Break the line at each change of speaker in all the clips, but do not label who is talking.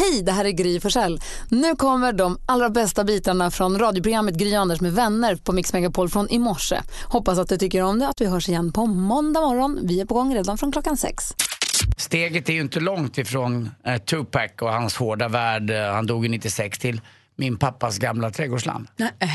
Hej, det här är Gry Forssell. Nu kommer de allra bästa bitarna från radioprogrammet Gry Anders med vänner på Mix Megapol från i morse. Hoppas att du tycker om det att vi hörs igen på måndag morgon. Vi är på gång redan från klockan sex.
Steget är ju inte långt ifrån eh, Tupac och hans hårda värld, eh, han dog ju 96, till min pappas gamla trädgårdsland.
Nej, äh,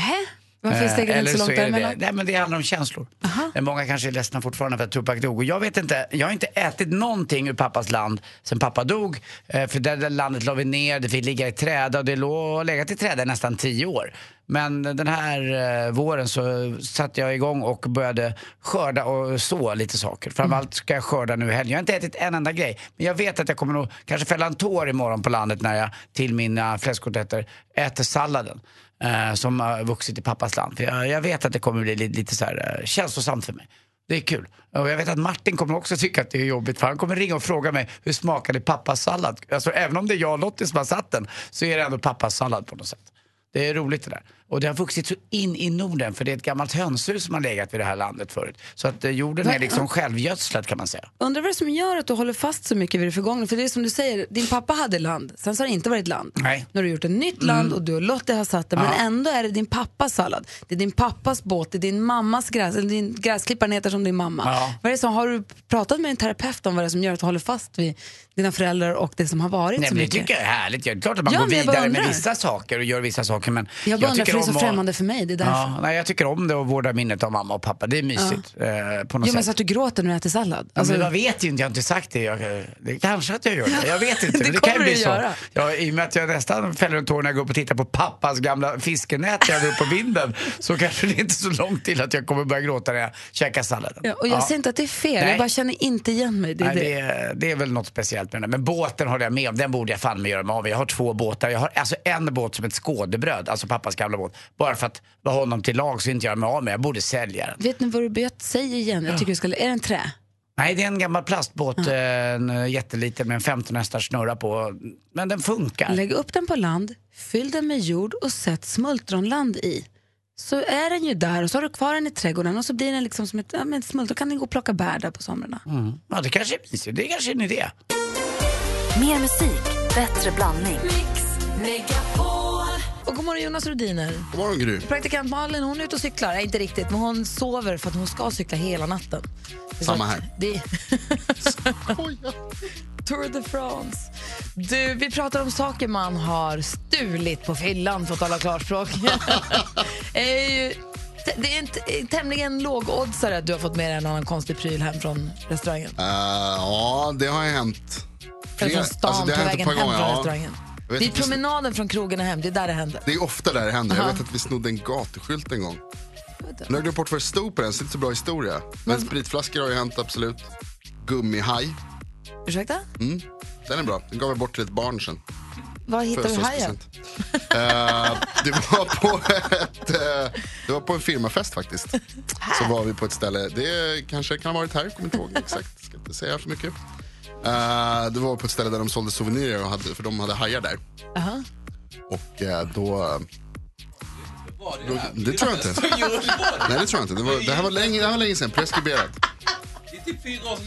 varför är steget
Eh,
inte så långt
är det,
däremellan?
nej, men det handlar om känslor. Eh, Många kanske är ledsna fortfarande för att Tupac dog. Och jag vet inte, jag har inte ätit någonting ur pappas land sen pappa dog. Eh, För det där landet la vi ner, det fick ligga i träda och det låg legat i träda i nästan tio år. Men den här eh, våren så satte jag igång och började skörda och så lite saker. Framförallt ska jag skörda nu i helgen. Jag har inte ätit en enda grej. Men jag vet att jag kommer nog kanske fälla en tår imorgon på landet när jag till mina fläskkotletter äter salladen eh, som har vuxit i pappas land. För jag, jag vet att det kommer bli lite, lite så här, eh, känslosamt för mig. Det är kul. Och jag vet att Martin kommer också tycka att det är jobbigt för han kommer ringa och fråga mig hur smakade pappas sallad? Alltså även om det är jag och Lottie som har satt den så är det ändå pappas sallad på något sätt. Det är roligt det där. Och det har vuxit så in i Norden för det är ett gammalt hönshus som har legat vid det här landet förut. Så att eh, jorden är liksom självgödslad kan man säga.
Undrar vad det som gör att du håller fast så mycket vid det förgångna. För det är som du säger, din pappa hade land, sen så har det inte varit land.
Nej.
Nu har du gjort ett nytt land och du och Lottie har satt det, men ändå är det din pappas sallad. Det är din pappas båt, det är din mammas gräs, eller din gräsklipparen heter som din mamma.
Ja.
Vad är det som, har du pratat med en terapeut om vad det är som gör att du håller fast vid dina föräldrar och det som har varit
Nej,
så
men det
mycket?
tycker jag är härligt. Det är klart att man
Ja,
går
jag
vidare med vissa saker och gör vissa saker. Men
Jag undrar för det är så främmande för mig, det är därför.
Ja, nej, jag tycker om det att vårda minnet av mamma och pappa. Det är mysigt eh, på något
Jo men så att du gråter när du äter sallad.
Ja,
Alltså,
men jag vet ju inte, jag har inte sagt det. Jag, det kanske att jag gör det. Jag vet inte.
Det
men det kan bli
du
så.
göra.
Ja, I och med att jag nästan fäller en tår när jag går upp och tittar på pappas gamla fiskenät jag hade upp på vinden så kanske det är inte så långt till att jag kommer börja gråta när jag käkar salladen.
ja, och jag säger inte att det är fel,
Nej.
jag bara känner inte igen mig. Det är
Nej,
det.
det, är, det är väl något speciellt med den. Men båten håller jag med om, den borde jag fan med göra mig av med. Jag har två båtar. Jag har alltså en båt som ett skådebröd, alltså pappas gamla båt. Bara för att vara honom till lag så inte göra mig av med Jag borde sälja den.
Vet ni vad du ber säg igen? Jag tycker du ska, är det en trä?
Nej, det är en gammal plastbåt, en eh, jätteliten med en 15 hästars snurra på. Men den funkar.
Lägg upp den på land, fyll den med jord och sätt smultronland i. Så är den ju där och så har du kvar den i trädgården och så blir den liksom som ett ja, men smult. Då kan den gå och plocka bär där på somrarna.
Ja, det kanske är. Det är kanske är en idé.
Mer musik, bättre blandning.
Och god morgon Jonas Rhodiner.
God morgon Gry.
Praktikant Malin hon är ute och cyklar, Nej, inte riktigt, men hon sover för att hon ska cykla hela natten.
Samma här.
Det Tour de France. Du, vi pratar om saker man har stulit på fyllan för att tala klarspråk. det är en tämligen lågoddsare att du har fått med dig en annan konstig pryl hem från restaurangen.
Eh, ja, det har hänt.
Från stan
alltså, det
på vägen
ett par
hem
gånger,
från
ja.
restaurangen. Det är promenaden från krogen och hem, det är där det händer.
Det är ofta där det händer. Jag vet att vi snodde en gatuskylt en gång. Nu har jag glömt bort vad det stod på den, så det är inte så bra historia. Men spritflaskor har ju hänt, absolut. Gummihaj,
Ursäkta?
den är bra. Den gav jag bort till ett barn sen.
Var hittar du hajen?
Födelsedagspresent. Eh, det var på ett, eh, det var på en firmafest faktiskt. Så var vi på ett ställe, det kanske kan ha varit här, kommer inte ihåg exakt, ska inte säga för mycket. Eh, det var på ett ställe där de sålde souvenirer, och hade, för de hade hajar där.
Aha.
Och eh, då... då det tror jag inte. Nej, det tror jag inte. Det, var, det här var länge, det här var länge sedan, preskriberat.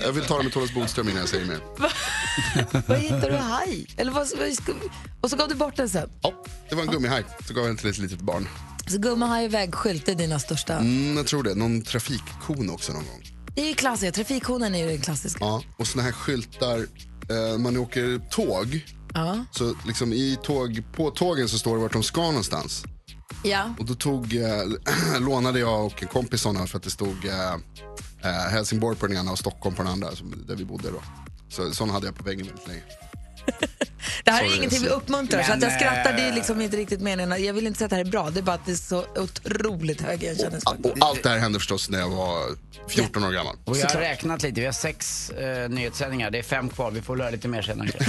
Jag vill ta det med Thomas Bodström innan jag säger mer.
Var hittar du haj? Eller vad, vad och så gav du bort den sen.
Ja, det var en gummihaj, så gav jag den till ett litet barn.
Så gummahaj och vägskylt det är dina största.
Mm, jag tror det. Någon trafikkon också någon gång.
Det är ju klassiska, trafikkonen är ju den klassiska.
Ja, och såna här skyltar, eh, man åker tåg,
Ja.
så liksom i tåg, på tågen så står det vart de ska någonstans.
ja.
Och då tog, eh, lånade jag och en kompis såna för att det stod eh, eh, Helsingborg på den ena och Stockholm på den andra, som, där vi bodde då. Så sån hade jag på väggen väldigt länge.
Det här är ingenting vi uppmuntrar, så att jag skrattar det är
eh,
liksom inte riktigt meningen. Jag vill inte säga att det här är bra, det är bara att det är så otroligt hög
Och
igenkänningsfaktor.
allt det här hände förstås när jag var 14 år gammal.
Och jag har räknat lite, vi har sex eh, nyhetssändningar. Det är fem kvar, vi får lära lite mer senare.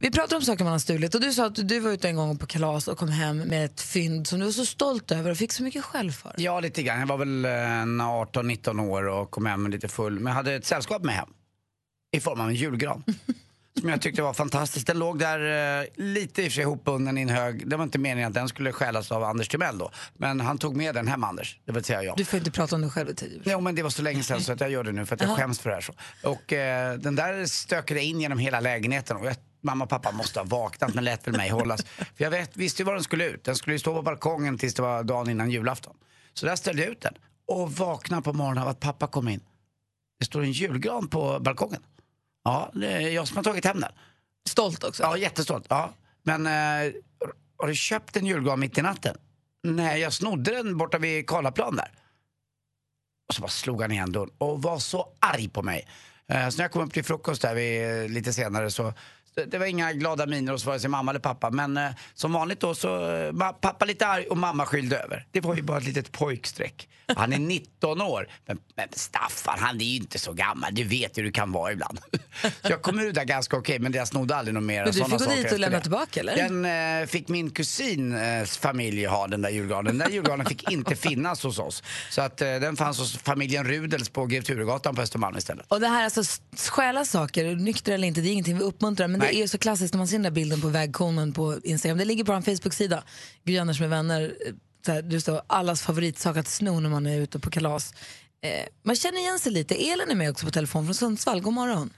Vi pratar om saker man har stulit och du sa att du var ute en gång på kalas och kom hem med ett fynd som du var så stolt över och fick så mycket skäll för.
ja, lite grann. Jag var väl eh, en 18-19 år och kom hem lite full. Men jag hade ett sällskap med hem. I form av en julgran. som jag tyckte var fantastisk. Den låg där eh, lite i och för sig ihopbunden i en hög. Det var inte meningen att den skulle stjälas av Anders Timell då. Men han tog med den hem, Anders. Det vill säga jag.
Du får inte prata om dig själv i tid.
Jo men det var så länge sedan så att jag gör det nu för att jag skäms för det här. Så. Och eh, den där stökade in genom hela lägenheten och jag mamma och pappa måste ha vaknat men lät väl mig hållas. För jag vet, visste ju var den skulle ut. Den skulle ju stå på balkongen tills det var dagen innan julafton. Så där ställde jag ut den. Och vaknade på morgonen av att pappa kom in. Det står en julgran på balkongen. Ja, det är jag som har tagit hem den.
Stolt också.
Ja, jättestolt. Ja. Men eh, har du köpt en julgran mitt i natten? Nej, jag snodde den borta vid Karlaplan där. Och så bara slog han igen dörren och var så arg på mig. Eh, så när jag kom upp till frukost där vid, lite senare så det, var inga glada miner hos vare sig mamma eller pappa. Men eh, som vanligt då så, eh, pappa lite arg och mamma skyllde över. Det var ju bara ett litet pojkstreck. Han är 19 år. Men, men Staffan, han är ju inte så gammal. Du vet ju hur det kan vara ibland. så jag kom ur där ganska okej, men jag snodde aldrig något mer.
Men du fick gå dit och lämna tillbaka, eller?
Den eh, fick min kusins familj ha, den där julgranen. Den där julgranen fick inte finnas hos oss. Så att eh, den fanns hos familjen Rudels på Grev Turegatan på Östermalm istället.
Och det här alltså stjäla saker, nykter eller inte, det är ingenting vi uppmuntrar. Men det är så klassiskt när man ser den där bilden på vägkonen på Instagram. Det ligger på vår Facebook-sida, Gry Anders med vänner. eh, Så här, det står allas favoritsak att sno när man är ute på kalas. Eh, man känner igen sig lite. Elin är med också på telefon från Sundsvall. God morgon.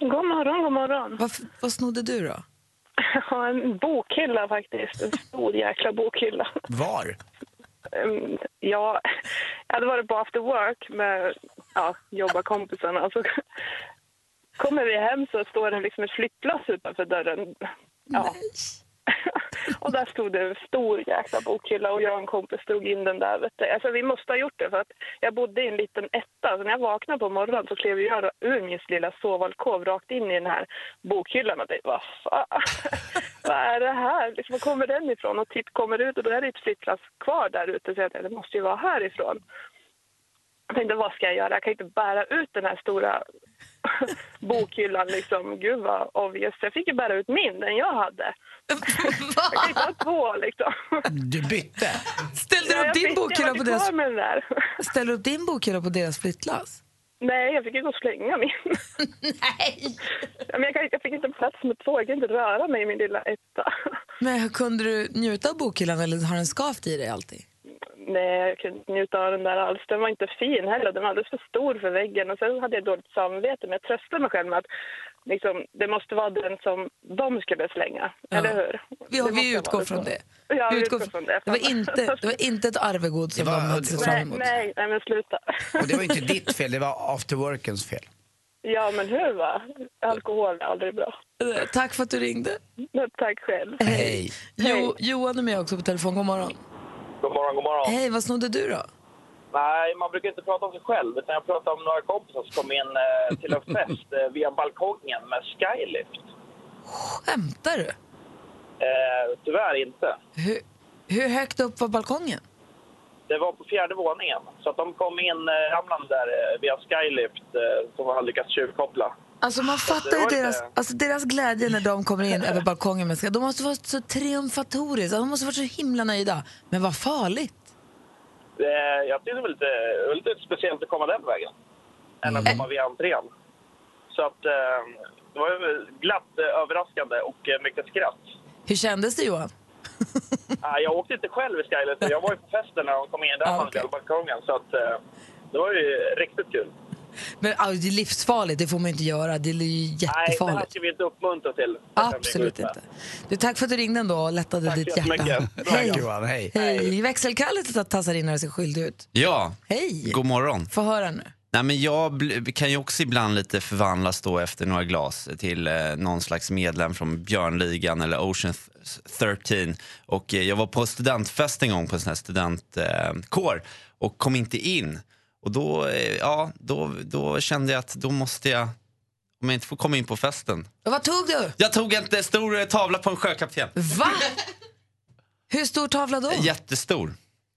God morgon, god morgon.
Vad, vad snodde du då?
Ja, en bokhylla faktiskt. En stor jäkla bokhylla.
Var?
Ehm, Ja, jag hade varit på after work med ja, jobbarkompisarna. Och så kommer vi hem så står det liksom ett flyttlass utanför dörren. Ja. Och där stod det en stor jäkla bokhylla och jag och en kompis drog in den där. Vet du. Alltså, vi måste ha gjort det för att jag bodde i en liten etta. Så när jag vaknade på morgonen så klev jag ur min lilla sovalkov rakt in i den här bokhyllan och tänkte, vad fan, vad är det här? Liksom, var kommer den ifrån? Och titt kommer ut och då är det ett flyttlass kvar där ute. Så jag tänkte, det måste ju vara härifrån. Jag tänkte, vad ska jag göra? Jag kan inte bära ut den här stora bokhyllan. Liksom. Gud vad obvious. Jag fick ju bära ut min, den jag hade. Jag kan inte ha två liksom.
Du bytte?
Ställde du upp din bokhylla på deras, upp din bokhylla på deras flyttlass?
Nej, jag fick ju gå och slänga min.
Nej!
Ja, Men jag, kan, jag fick inte plats med två, jag kan inte röra mig i min lilla etta.
Men kunde du njuta av bokhyllan eller har den skavt i dig alltid?
Nej, jag kunde inte njuta av den där alls. Den var inte fin heller, den var alldeles för stor för väggen. Och sen hade jag dåligt samvete, men jag tröstade mig själv med att liksom, det måste vara den som de skulle slänga.
Ja.
Eller hur?
Vi,
Det
vi utgår från
så.
det.
Ja,
vi utgår
från
det.
det.
Var inte, det var inte ett arvegod som
var-
de hade sett fram
Nej,
emot.
nej, nej, men sluta.
Och det var inte ditt fel, det var after workens fel.
Ja, men hur va? Alkohol är aldrig bra.
Eh, Tack för att du ringde.
Tack själv.
Hej.
Jo, Johan är med också på telefon. God morgon.
God morgon, god morgon.
Hej, vad snodde du då?
Nej, man brukar inte prata om sig själv, utan jag pratar om några kompisar som kom in eh, till en fest eh, via balkongen med skylift.
Skämtar du?
Eh, tyvärr inte.
Hur, hur högt upp var balkongen?
Det var på fjärde våningen, så att de kom in eh, ramlande där eh, via skylift eh, som hade lyckats tjuvkoppla.
Alltså man fattar ju deras, alltså deras glädje när de kommer in över balkongen. Med. De måste vara så triumfatoriskt, de måste vara så himla nöjda. Men vad farligt.
Eh, jag tyckte det var lite, det var lite speciellt att komma den vägen, än att komma via entrén. Så att eh, det var ju glatt eh, överraskande och eh, mycket skratt.
Hur kändes det Johan?
Nej, jag åkte inte själv i Skylift, jag var ju på festen när de kom in där
Ah, okej.
balkongen. Så att, eh, det var ju riktigt kul.
Men alltså, det är livsfarligt, det får man inte göra. Det är ju
Nej, det här
jättefarligt.
ska vi inte uppmuntra till.
Absolut inte. Du, tack för att du ringde ändå och lättade
Tack
ditt hjärta. Hej.
Tack Johan, hej.
Hej. Växelkalle tassar in här och ser skyldig ut.
Ja,
Hej.
god morgon.
Få höra nu.
Nej, men jag kan ju också ibland lite förvandlas då efter några glas till eh, någon slags medlem från Björnligan eller Ocean 13. Och eh, jag var på studentfest en gång på en sån här studentkår och kom inte in. Och då, eh, ja, då, då kände jag att då måste jag, om jag inte får komma in på festen.
Och vad tog du?
Jag tog en eh, stor eh, tavla på en sjökapten.
Va? Hur stor tavla då?
Jättestor.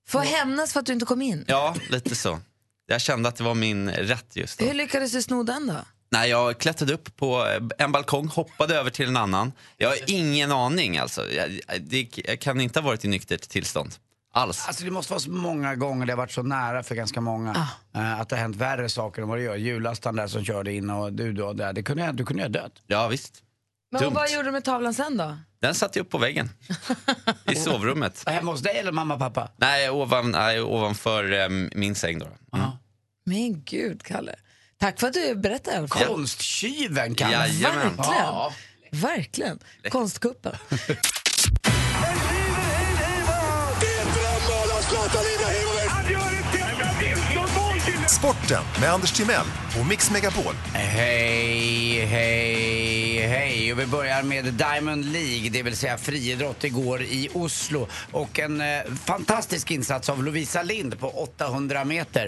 Får hämnas för att du inte kom in?
Ja, lite så. Jag kände att det var min rätt just då.
Hur lyckades du sno den då?
Nej, jag klättrade upp på en balkong, hoppade över till en annan. Jag har ingen aning alltså. Jag, det, jag kan inte ha varit i nyktert tillstånd. Alls.
Alltså det måste vara så många gånger det har varit så nära för ganska många. eh, att det har hänt värre saker än vad det gör. Jullastaren där som körde in och du då där. Det kunde, du kunde ju ha dött.
Ja, visst.
Men
Dumt.
vad gjorde du med tavlan sen då?
Den satte jag upp på väggen. I sovrummet.
Hemma hos dig eller mamma och pappa?
Nej, ovan, nej ovanför eh, min säng då. Mm.
Men gud, Kalle. Tack för att du berättade. i alla fall.
Konsttyven Kalle.
Jajamän.
Verkligen.
Ja.
Verkligen. Konstkuppen. Katalina Hirvonen! Han gör det!
Sporten med Anders Timell och Mix Megapol.
Hej, hej, hej. Och vi börjar med Diamond League, det vill säga friidrott igår i Oslo. Och en eh, fantastisk insats av Lovisa Lind på 800 meter.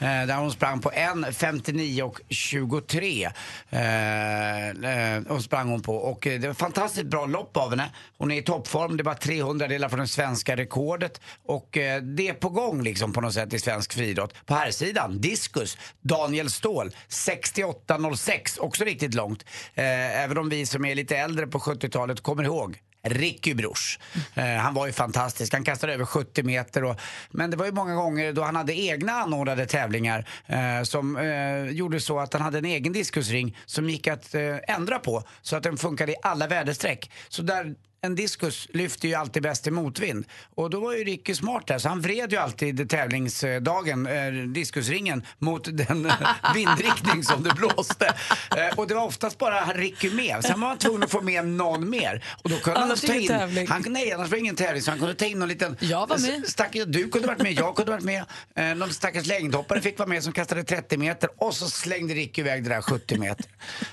Eh, där hon sprang på 1.59 och 23. Eh, eh, sprang hon på. Och eh, det var ett fantastiskt bra lopp av henne. Hon är i toppform, det var 300 delar från det svenska rekordet. Och eh, det är på gång liksom på något sätt i svensk friidrott. På här sidan diskus, Daniel Ståhl, 68.06, också riktigt långt. Eh, även om vi som är lite äldre på 70-talet kommer ihåg Ricky Bruch. Eh, han var ju fantastisk. Han kastade över 70 meter. Och, men det var ju många gånger då han hade egna anordnade tävlingar eh, som eh, gjorde så att han hade en egen diskusring som gick att eh, ändra på så att den funkade i alla väderstreck. Så där en diskus lyfter ju alltid bäst i motvind. Och då var ju Ricky smart där, så han vred ju alltid tävlingsdagen, eh, diskusringen, mot den vindriktning som det blåste. Eh, och det var oftast bara Ricky med. Sen var han tvungen att få med någon mer. Och då kunde
Annars
han ta in...
tävling.
Han, nej, annars var det ingen tävling. Så han kunde ta in någon liten...
Jag var med.
Stack, du kunde varit med, jag kunde varit med. Eh, någon stackars längdhoppare fick vara med som kastade 30 meter och så slängde Ricky iväg det där 70 meter.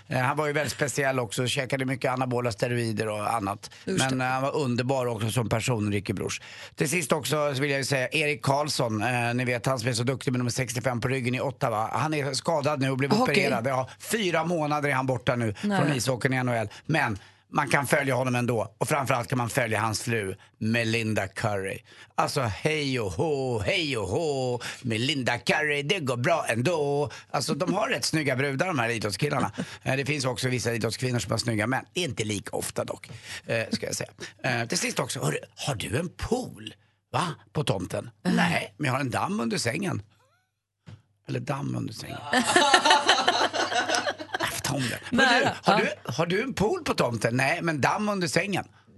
Eh, han var ju väldigt speciell också, käkade mycket anabola steroider och annat. Men eh, han var underbar också som person, Ricky Bruch. Till sist också så vill jag säga Erik Karlsson, eh, ni vet han som är så duktig med nummer 65 på ryggen i Ottawa. Han är skadad nu och blev
Hockey.
opererad. Ja, fyra månader är han borta nu
Nej.
från ishockeyn i NHL. Men man kan följa honom ändå. Och framförallt kan man följa hans fru Melinda Curry. Alltså hej och hå, hej och hå, Melinda Curry, det går bra ändå. Alltså de har rätt snygga brudar de här idrottskillarna. Eh, Det finns också vissa idrottskvinnor som är snygga, men inte lika ofta dock. Eh, ska jag säga. Eh, till sist också, hörru, har du en pool? Va? På tomten? Nej, men jag har en damm under sängen. Eller damm under sängen. Hörru,
Nära.
har, du, har du en pool på tomten? Nej, men damm under sängen.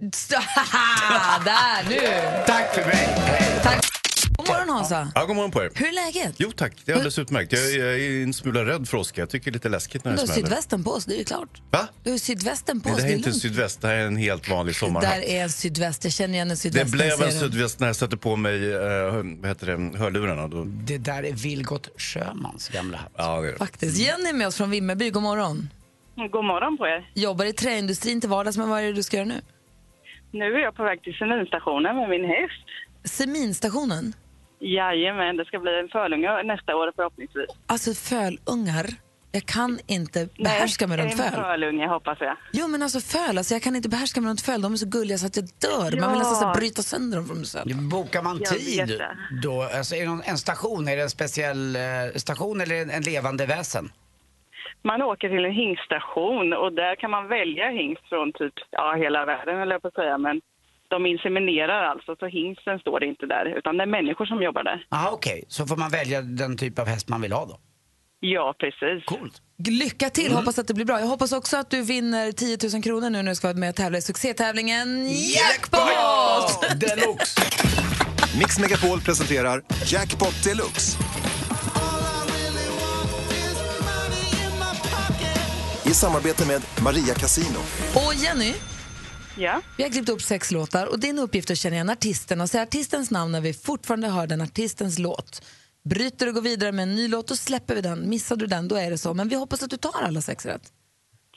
Där, nu!
Tack för mig. Hej.
Tack. God morgon Hansa.
Ja, god morgon på er.
Hur är läget?
Jo tack, det är alldeles utmärkt. Jag, jag är en smula rädd för åska. Jag tycker det är lite läskigt när
Du
det
har
smäller.
sydvästen på oss, det är ju klart.
Va?
Du har sydvästen på
Nej,
oss,
det här är inte en
lugnt.
sydväst, det här är en helt vanlig
Det
sommarhatt.
där är en sydväst, jag känner igen en
Det
sydväst.
blev
jag ser
en
den.
sydväst när jag satte på mig uh, vad heter det, hörlurarna. Då.
Det där är Vilgot Sjömans gamla hatt.
Ja, det är det.
Faktiskt. Jenny är med oss från Vimmerby, god morgon.
God morgon på er.
Jobbar i träindustrin till vardags, men vad är det du ska göra nu?
Nu är jag på väg till seminstationen med min häst.
Seminstationen?
Jajamän, det ska bli en fölunge nästa år förhoppningsvis.
Alltså fölungar. Jag kan inte behärska mig runt
en
föl.
fölunge hoppas jag.
Jo men alltså föl, alltså, jag kan inte behärska mig runt föl. De är så gulliga så att jag dör. Man vill
Ja.
nästan så bryta sönder dem från själv.
Bokar man tid då? Alltså, är det någon, en station? Är det en speciell eh, station eller en, en levande väsen?
Man åker till en hingststation och där kan man välja hingst från typ ja, hela världen eller på att säga. Men de inseminerar alltså, så hingsten står inte där utan det är människor som jobbar där.
Aha, okej. Så får man välja den typ av häst man vill ha då?
Ja, precis.
Coolt.
Lycka till, hoppas att det blir bra. Jag hoppas också att du vinner 10 000 kronor nu när du ska vara med och tävla i succétävlingen Jackpot!
Deluxe!
Mix Megapol presenterar Jackpot Deluxe. I samarbete med Maria Casino.
Och Jenny,
Ja.
vi har klippt upp sex låtar och din uppgift är att känna igen artisten och säga artistens namn när vi fortfarande hör den artistens låt. Bryter du och går vidare med en ny låt, då släpper vi den. Missar du den, då är det så. Men vi hoppas att du tar alla sex rätt.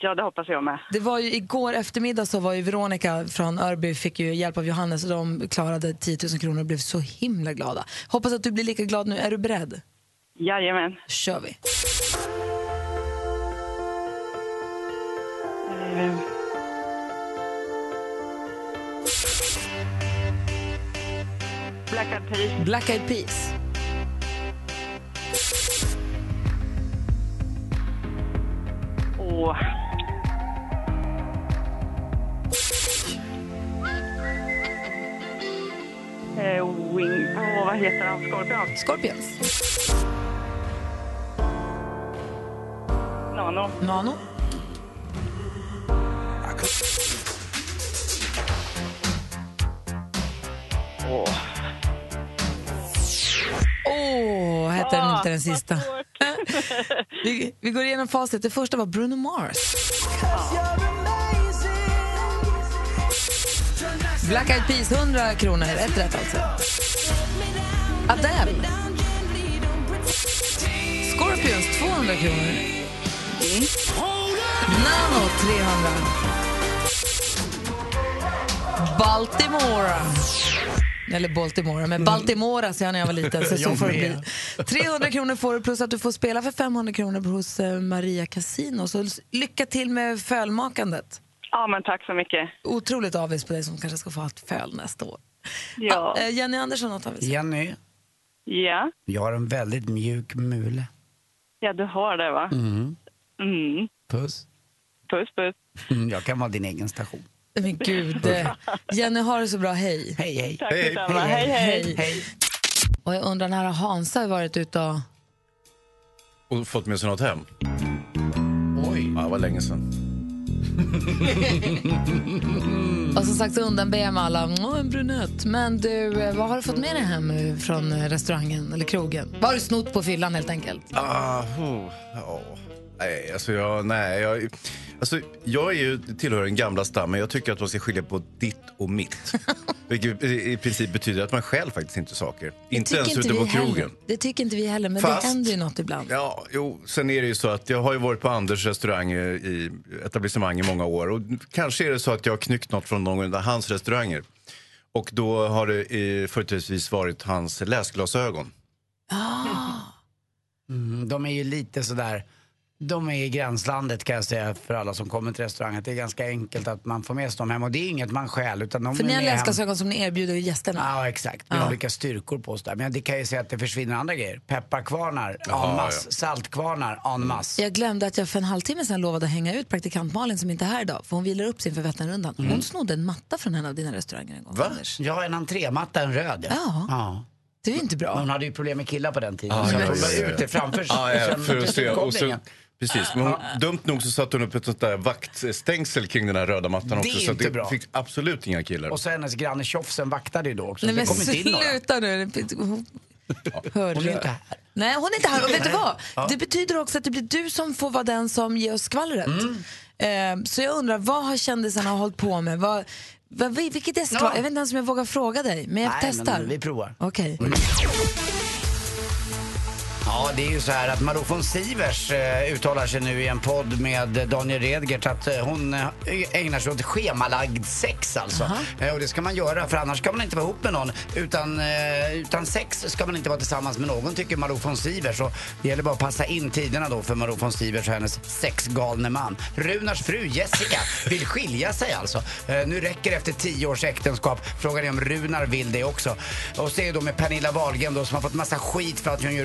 ja, det hoppas jag med.
Det var ju igår eftermiddag så var ju Veronica från Örby fick ju hjälp av Johannes och de klarade 10 000 kronor och blev så himla glada. Hoppas att du blir lika glad nu. Är du beredd?
Jajamän.
kör vi.
Eh, Black Eyed Peas.
Black Eyed Peas.
Och... Eh, wing... Åh, vad heter han? Scorpion?
Scorpions.
Nano.
Nano. Hette den sista. vi, vi går igenom facit. Det första var Bruno Mars. Black Eyed Peas 100 kronor. Ett rätt alltså. Adele. Scorpions 200 kronor. Nano 300. Baltimora. Eller Baltimora, men Baltimora sa jag när jag var liten. Så, så får det bli.
Med.
300 kronor får du plus att du får spela för 500 kronor hos eh, Maria Casino. Så lycka till med fölmakandet.
Ja, men tack så mycket.
Otroligt avis på dig som kanske ska få ha ett föl nästa år.
Ja.
Ah, Jenny Andersson, något avis?
Jenny,
Ja,
jag har en väldigt mjuk mule.
ja du har det va?
Mm.
Mm.
Puss.
Puss, puss.
Mm, jag kan vara din egen station.
Men gud. Jenny, har det så bra. Hej.
Hej, hej.
Tack detsamma. Hej, hej.
Hej.
Och jag undrar, när har Hansa varit ute och...
Och fått med sig något hem?
Oj.
Ja, det var länge sedan.
Och som sagt så undanber jag med alla, Åh, en brunett. Men du, eh, vad har du fått med dig hem från eh, restaurangen eller krogen? Vad har du snott på fyllan helt enkelt?
Ah, oh, ja. Nej, alltså jag, nej, jag, alltså jag är ju, tillhör den gamla stammen. Jag tycker att man ska skilja på ditt och mitt. Vilket i princip betyder att man själv faktiskt inte saker. Inte ens ute
vi
på
heller.
krogen.
Det tycker inte vi heller, men
Fast-
det händer ju något ibland.
Ja, jo, sen är det ju så att jag har ju varit på Anders restauranger i etablissemang i många år. Och kanske är det så att jag har knyckt något från någon av hans restauranger. Och då har det företrädesvis varit hans läsglasögon.
Mm, de är ju lite sådär, de är i gränslandet kan jag säga för alla som kommer till restaurangen. Det är ganska enkelt att man får med sig dem hem och det är inget man stjäl utan de
För
är
ni har läsglasögon som ni erbjuder gästerna.
Ja exakt, med
Ja.
olika styrkor på sig. Men det kan ju säga att det försvinner andra grejer. Pepparkvarnar en masse,
ja.
saltkvarnar en masse.
Jag glömde att jag för en halvtimme sedan lovade att hänga ut praktikant Malin som inte är här idag. För hon vilar upp sin för Vätternrundan. Hon snodde en matta från en av dina restauranger en gång.
Va?
Ja, en entrématta, en röd.
Ja.
ja.
Det är ju inte bra.
Hon hade ju problem med killar på den tiden.
Ja,
så
ja, ja.
ut det framför sig.
Ja, för att se. Och så. Precis, men hon, dumt nog så satte hon upp ett sånt där vaktstängsel kring den här röda mattan
Det är
också. Så
inte bra.
fick absolut inga killar.
Och så hennes granne Tjofsen vaktade ju då också.
Nej
så
men
det kom inte in några.
sluta nu. Hon, Hör
Hon
du?
är inte här.
Nej, hon är inte här. Och vet du vad?
Ja.
Det betyder också att det blir du som får vara den som ger oss skvallret.
Mm.
Eh, så jag undrar, vad har kändisarna hållit på med? Vad, vad, vilket är skvall?
Ja.
Jag vet inte ens om jag vågar fråga dig, men jag
Nej,
testar.
men vi provar.
Okej.
Ja, det är ju så här att Malou von Sivers eh, uttalar sig nu i en podd med Daniel Redgert att eh, hon eh, ägnar sig åt schemalagd sex alltså. Eh, och det ska man göra för annars kan man inte vara ihop med någon. Utan, eh, utan sex ska man inte vara tillsammans med någon tycker Malou von Sivers. Och det gäller bara att passa in tiderna då för Malou von Sivers och hennes sexgalne man. Runars fru Jessica vill skilja sig alltså. Eh, nu räcker det efter tio års äktenskap. Frågan är om Runar vill det också. Och så är det då med Pernilla Wahlgren då som har fått massa skit för att hon gör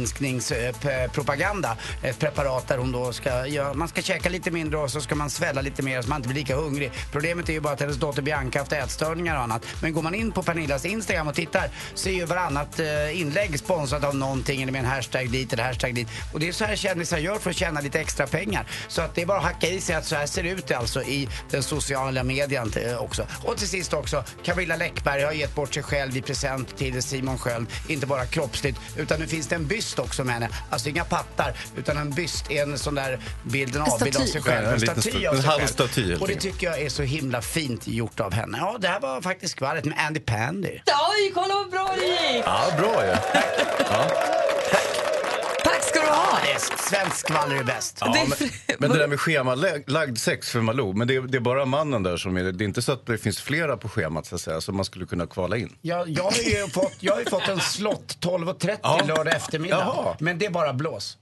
viktminskningspropaganda. Ett eh, preparat där hon då ska, ja, man ska käka lite mindre och så ska man svälla lite mer så man inte blir lika hungrig. Problemet är ju bara att hennes dotter Bianca har haft ätstörningar och annat. Men går man in på Pernillas Instagram och tittar så är ju varannat eh, inlägg sponsrat av någonting eller med en hashtag dit eller hashtag dit. Och det är så här kändisar gör för att tjäna lite extra pengar. Så att det är bara att hacka i sig att så här ser det ut alltså i den sociala medien eh, också. Och till sist också, Camilla Läckberg har gett bort sig själv i present till Simon Sköld. Inte bara kroppsligt, utan nu finns det en byst också med henne. Alltså inga pattar, utan en byst, en sån där bild, en avbild av sig själv.
Ja, en
staty
sta-
av sig
halv
själv.
staty,
Och det tycker jag är så himla fint gjort av henne. Ja, det här var faktiskt skvallret med Andy Pandy.
Oj, kolla vad bra det gick!
Ja, bra ju.
Tack ska du ha!
Svensk skvaller är bäst.
Ja,
Det är
men,
fri-
men det där med schemalagd sex för Malou, men det är, det är bara mannen där som är det. Det är inte så att det finns flera på schemat så att säga, som man skulle kunna kvala in.
Jag, jag, har ju fått, jag har ju fått en slott 12.30
Ja.
lördag eftermiddag.
Jaha.
Men det är bara blås.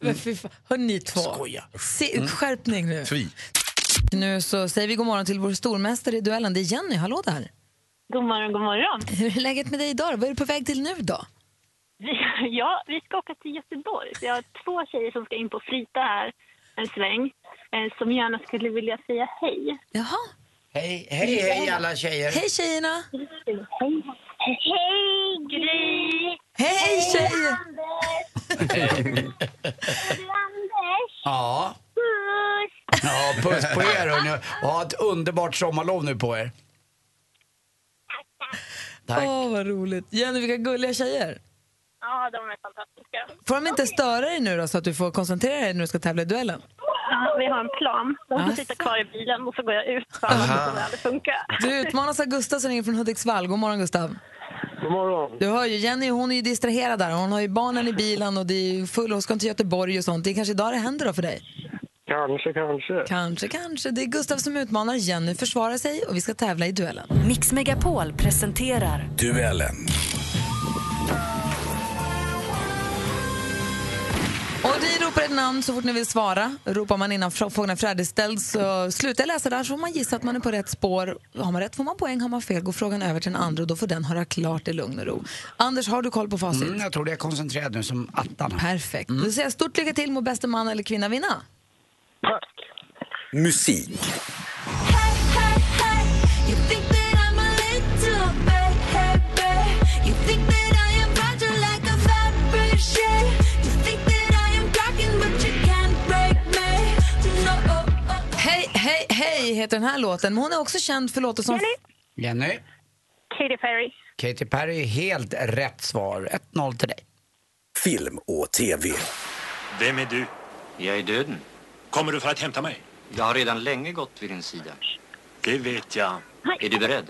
Men fy fan. Hör ni två.
Skoja.
Se, skärpning nu.
Fy.
Nu så säger vi god morgon till vår stormästare i duellen. Det är Jenny. Hallå där.
God morgon, god morgon.
Hur är läget med dig idag? Vad är du på väg till nu då?
Ja, vi ska åka till Göteborg. Vi har två tjejer som ska in på Frita här en sväng. eh, Som gärna skulle vilja säga hej.
Jaha.
Hej, hej, hej alla tjejer.
Hej tjejerna!
Hej! Hej Gry!
Hej tjejer!
Anders!
Ja.
Puss!
ja, puss på er hörni. Och ha ett underbart sommarlov nu på er. Tack.
Åh, vad roligt. Jenny, vilka gulliga tjejer.
Ja, de är fantastiska.
Får de inte störa dig nu då så att du får koncentrera dig när du ska tävla i duellen?
Ja, vi har en plan. De får sitta kvar i bilen och så går jag ut. För annars kommer det aldrig funka.
Du utmanas av Gustav som ringer från Hudiksvall. God morgon Gustav.
God morgon.
Du hör ju, Jenny hon är ju distraherad där. Hon har ju barnen i bilen och det är ju full, hon ska till Göteborg och sånt. Det är kanske idag det händer då för dig?
Kanske, kanske.
Kanske, kanske. Det är Gustav som utmanar. Jenny försvarar sig och vi ska tävla i duellen.
Mix Megapol presenterar
Duellen.
Namn så fort ni vill svara. Ropar man innan frå- frågan är färdigställd så slutar jag läsa där så får man gissa att man är på rätt spår. Har man rätt får man poäng, har man fel går frågan över till den andra och då får den höra klart i lugn och ro. Anders, har du koll på facit?
Mm, jag tror det är koncentrerad nu som attan.
Perfekt. Då säger jag stort lycka till må bästa man eller kvinna vinna.
Musik.
Hej, heter den här låten. Men hon är också känd för låtar som...
Jenny?
Katy Perry.
Katy Perry, helt rätt svar. 1-0 till dig.
Film och TV.
Vem är du?
Jag är döden.
Kommer du för att hämta mig?
Jag har redan länge gått vid din sida.
Det vet jag.
Är du beredd?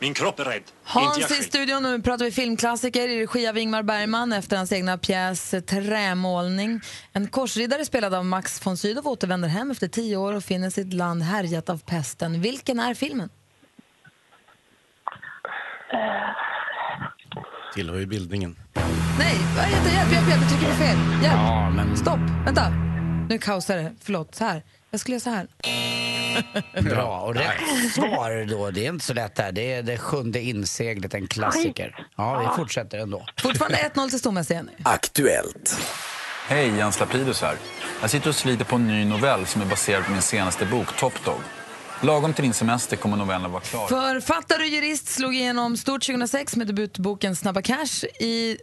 Min kropp är rädd.
Hans i studion, nu pratar vi filmklassiker i regi av Ingmar Bergman efter hans egna pjäs Trämålning. En korsriddare spelad av Max von Sydow återvänder hem efter tio år och finner sitt land härjat av pesten. Vilken är filmen?
Tillhör ju bildningen.
Nej, Hjälp, hjälp, hjälp, jag trycker fel. Hjälp.
Ja, men...
Stopp, vänta. Nu kaosar det. Förlåt, så här. Jag skulle göra så här.
Bra, och rätt svar då, det är inte så lätt där. Det är det sjunde inseglet, en klassiker. Ja, vi fortsätter ändå.
Fortfarande 1-0 till stormästare Jenny.
Aktuellt.
Hej, Jens Lapidus här. Jag sitter och sliter på en ny novell som är baserad på min senaste bok, Top Dog. Lagom till din semester kommer novellen vara klar.
Författare och jurist slog igenom stort 2006 med debutboken Snabba Cash. I,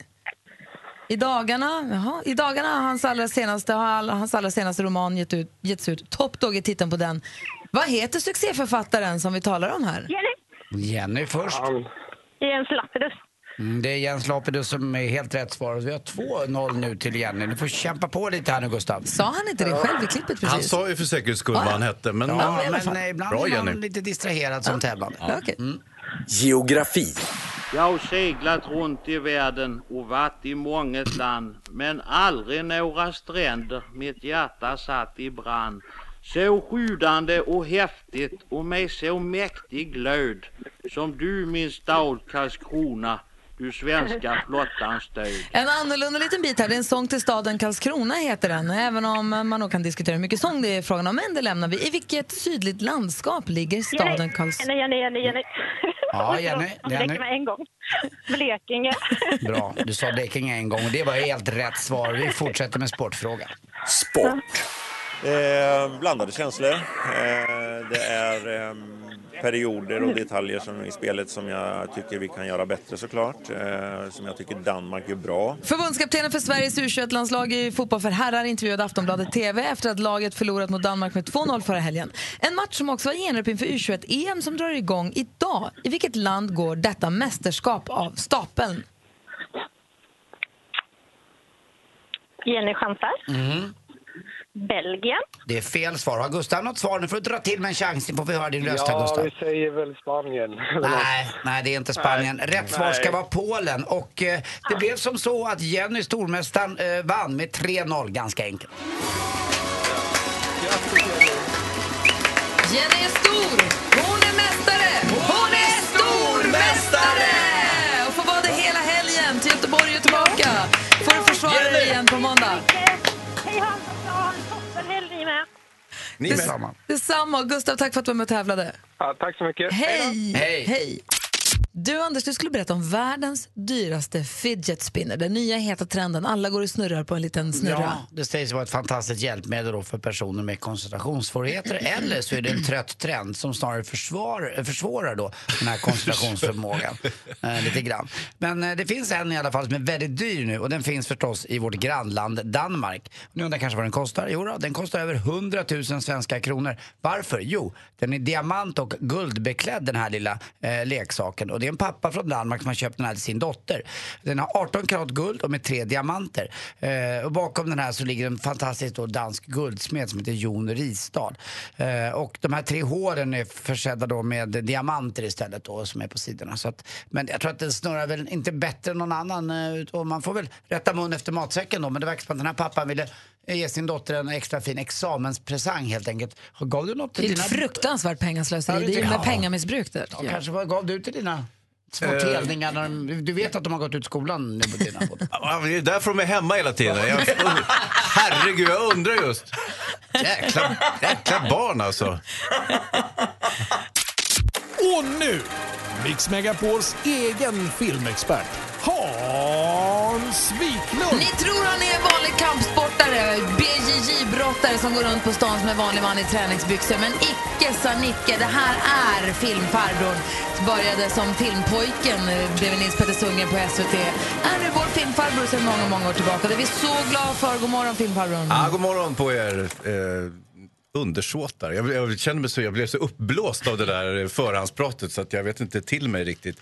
i, dagarna, jaha, I dagarna har hans allra senaste, hans allra senaste roman gett ut, getts ut. Top Dog är titeln på den. Vad heter succéförfattaren som vi talar om här?
Jenny.
Jenny först.
Jens Lapidus.
Mm, det är Jens Lapidus som är helt rätt svar. Vi har 2-0 nu till Jenny. Du får kämpa på lite här nu, Gustav.
Sa han inte det själv i klippet precis?
Han sa ju för säkerhets skull
Ja,
vad
ja.
han hette. Men,
Ja,
men,
men eh, ibland
Bra
är man
Jenny.
lite distraherad som tävlande.
Mm.
Geografi.
Jag har seglat runt i världen och varit i månget land men aldrig några stränder mitt hjärta satt i brand. Så sjudande och häftigt och med så mäktig glöd som du min stad Karlskrona, du svenska flottans stöd.
En annorlunda liten bit här. Det är en sång till staden Karlskrona heter den. Även om man nog kan diskutera hur mycket sång det är frågan om. Men det lämnar vi. I vilket sydligt landskap ligger staden Karlskrona?
Jenny, Jenny, Jenny, Jenny.
Ja, Jenny,
Det
Jenny.
med en gång. Blekinge.
Bra, du sa Blekinge en gång och det var helt rätt svar. Vi fortsätter med sportfrågan.
Sport.
Eh, blandade känslor. Eh, det är eh, perioder och detaljer som, i spelet som jag tycker vi kan göra bättre såklart. Eh, som jag tycker Danmark gör bra.
Förbundskaptenen för Sveriges U21-landslag i fotboll för herrar intervjuade Aftonbladet TV efter att laget förlorat mot Danmark med 2-0 förra helgen. En match som också var genrep inför U21-EM som drar igång idag. I vilket land går detta mästerskap av stapeln?
Jenny chansar.
Mm.
Belgien.
Det är fel svar. Har Gustav något svar? Nu får du dra till med en chans. Nu får vi höra din röst här,
Ja,
Gustav.
vi säger väl Spanien.
Nej, nej, det är inte Spanien.
Nej.
Rätt svar ska vara Polen. Och eh, det blev som så att Jenny, stormästaren, eh, vann med 3-0 ganska enkelt.
Jenny är stor! Hon är mästare! Hon är stormästare! Och får vara det hela helgen till Göteborg och tillbaka. Får du försvara dig igen på måndag.
Hej Hans, ha en toppenhelg med.
Ni Detsamma.
Detsamma. Gustav, tack för att du var med och tävlade.
Ja, tack så mycket.
Hej!
Hej.
Hej! Du Anders, du skulle berätta om världens dyraste fidget spinner. Den nya heta trenden. Alla går och snurrar på en liten snurra.
Ja, det sägs vara ett fantastiskt hjälpmedel för personer med koncentrationssvårigheter. Eller så är det en trött trend som snarare försvar, försvårar då den här koncentrationsförmågan. eh, lite grann. Men eh, det finns en i alla fall som är väldigt dyr nu och den finns förstås i vårt grannland Danmark. Ni undrar kanske vad den kostar? Jo, då, den kostar över 100 000 svenska kronor. Varför? Jo, den är diamant och guldbeklädd den här lilla eh, leksaken. Och det det är en pappa från Danmark som har köpt den här till sin dotter. Den har 18 karat guld och med tre diamanter. Eh, och bakom den här så ligger en fantastisk dansk guldsmed som heter Jon Risdal. Eh, och de här tre håren är försedda då med diamanter istället då som är på sidorna. Så att, men jag tror att den snurrar väl inte bättre än någon annan eh, och man får väl rätta mun efter matsäcken då. Men det verkar som att den här pappan ville ge sin dotter en extra fin examenspresang helt enkelt. Gav du något
Det
till
är ett
dina...
fruktansvärt pengaslöseri.
Ja,
Det är ju med pengamissbruk det.
Ja, kanske vad gav du till dina små
Eh.
telningar? när de- Du vet att de har gått ut skolan nu på dina
Ja, men Det är därför de är hemma hela tiden. Jag, herregud, jag undrar just. Jäkla, jäkla barn alltså.
Och nu, Mix Megapols egen filmexpert, Hans Wiklund.
Ni tror han är en vanlig kampsportare, BJJ-brottare som går runt på stan som en vanlig man i träningsbyxor. Men icke sa Nicke, det här är filmfarbrorn. Började som filmpojken blev bredvid Nils Petter Sundgren på SVT. Är nu vår filmfarbror sedan många, många år tillbaka. Det är vi så glada för. God morgon filmfarbrorn.
Ja, god morgon på er. Eh, undersåtar. Jag, jag kände mig så, jag blev så uppblåst av det där förhandspratet så att jag vet inte till mig riktigt.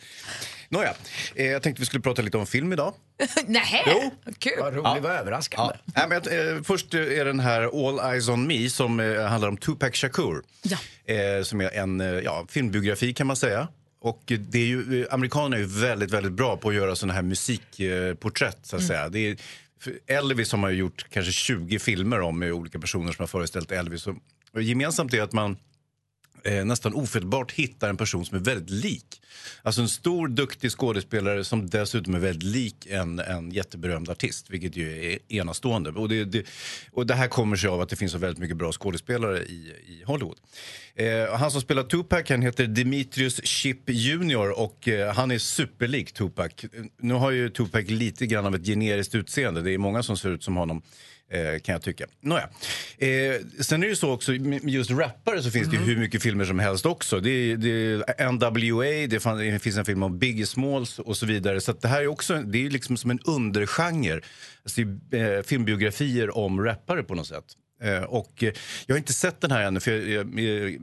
Nåja, eh, jag tänkte vi skulle prata lite om film idag.
Nähä,
Jo.
kul.
Vad roligt, vad överraskande.
Ja. Nej, men, jag- eh, först är den här All Eyes On Me som eh, handlar om Tupac Shakur. Eh, som är en eh, ja, filmbiografi kan man säga. Och eh, det är ju, eh, amerikanerna är ju väldigt, väldigt bra på att göra såna här musikporträtt så att
Mm.
säga. Det är, för Elvis har man ju gjort kanske 20 filmer om med olika personer som har föreställt Elvis. Och, och gemensamt är att man eh, nästan ofelbart hittar en person som är väldigt lik. Alltså en stor, duktig skådespelare som dessutom är väldigt lik en, en jätteberömd artist, vilket ju är enastående. Och det, det, och det här kommer sig av att det finns så väldigt mycket bra skådespelare i, i Hollywood. Eh, han som spelar Tupac han heter Dimitrius Chip Jr och eh, han är superlik Tupac. Nu har ju Tupac lite grann av ett generiskt utseende. Det är många som ser ut som honom. Eh, kan jag tycka. Nåja. Eh, sen är det så också, med just rappare så finns det ju hur mycket filmer som helst också. Det är, det är NWA, det, fan, det finns en film om Biggie Smalls och så vidare. Så det här är också, det är liksom som en undergenre. Alltså, det eh, filmbiografier om rappare på något sätt. Eh, och jag har inte sett den här ännu för jag, jag,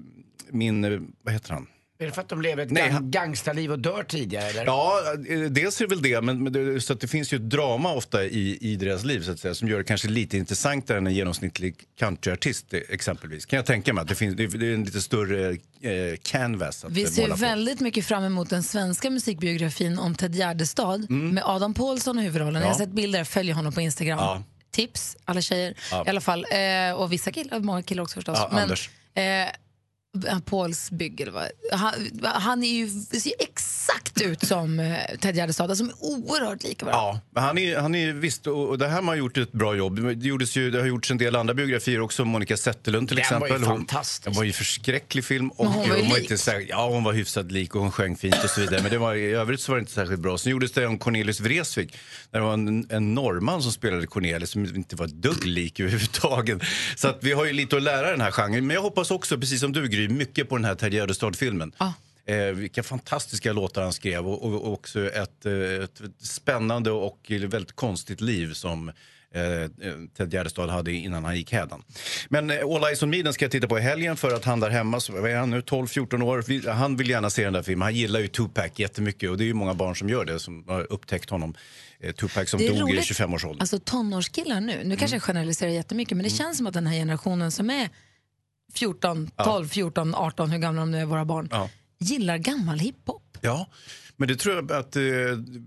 min, vad heter han?
Är det för att de lever ett
Nej,
gang-
han-
gangsterliv och dör tidigare eller?
Ja, eh, dels är det väl det, men, men det, så att det finns ju ett drama ofta i, i deras liv så att säga, som gör det kanske lite intressantare än en genomsnittlig countryartist eh, exempelvis. Kan jag tänka mig att det, finns, det, det är en lite större eh, canvas att
Vi ser
måla på.
väldigt mycket fram emot den svenska musikbiografin om Ted Gärdestad med Adam Pålsson i huvudrollen. Jag har
Mm. Ja.
sett bilder, följer honom på Instagram.
Ja.
Tips, alla tjejer
Ja.
i alla fall. Eh, och vissa killar, många killar också förstås.
Ja, Anders.
Eh, Pauls bygge eller vad? Han, han är ju, ser exakt ut som eh, Ted Gärdestad, de är oerhört lika varandra.
Ja, han är, han är visst, och, det här har man gjort ett bra jobb. Det, gjordes ju, det har gjorts en del andra biografier också, Monica Zetterlund till
Den var ju
exempel. Hon-
fantastisk.
Det var ju förskräcklig film. Och
Men hon var ju
var
lik.
inte ja, hon var hyfsat lik och hon sjöng fint och så vidare. Men det var, i övrigt så var det inte särskilt bra. Sen gjordes det om Cornelis Vreeswijk. Där det var en, en norrman som spelade Cornelis som inte var dugg lik överhuvudtaget. Så att vi har ju lite att lära den här genren. Men jag hoppas också, precis som du Gry, mycket på den här Ted Gärdestad-filmen. Eh, vilka fantastiska låtar han skrev och, och, och också ett, eh, ett spännande och väldigt konstigt liv som eh, Ted Gärdestad hade innan han gick hädan. Men eh, All Eyes On Me den ska jag titta på i helgen för att han där hemma, så, vad är han nu, 12-14 år, han vill gärna se den där filmen. Han gillar ju Tupac jättemycket och det är ju många barn som gör det som har upptäckt honom. Eh, Tupac som dog i
roligt.
25-årsåldern.
Alltså tonårskillar nu, nu kanske jag generaliserar jättemycket, men det känns som att den här generationen som är 14,
Ja.
12, 14, 18, hur gamla de nu är, våra barn,
Ja
gillar gammal hiphop.
Ja, men det tror jag att eh,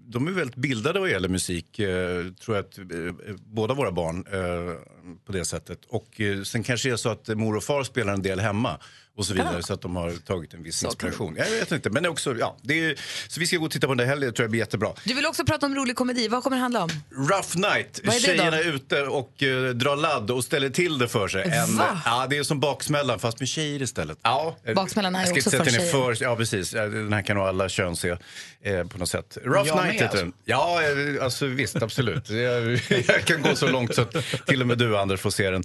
de är väldigt bildade vad gäller musik. Eh, tror jag att eh, eh båda våra barn eh, på det sättet. Och eh, sen kanske det är så att mor och far spelar en del hemma och så vidare så att de har tagit en viss inspiration. Jag vet inte, men också, ja, det är, så vi ska gå och titta på den helgen, det tror jag blir jättebra.
Du vill också prata om rolig komedi, vad kommer det handla om?
Rough Night.
Vad är det?
Tjejerna är ute och eh, drar ladd och ställer till det för sig. En,
Va?
ja, det är som baksmällan fast med tjejer istället. Ja, eh,
Baksmällan är
jag ska
också
inte säga
för
Ja, precis. Den här kan nog alla kön se eh, på något sätt. Rough
Jag
Night heter
alltså.
den. Ja, eh, alltså visst, absolut. jag, jag kan gå så långt så att till och med du, Anders, får se den.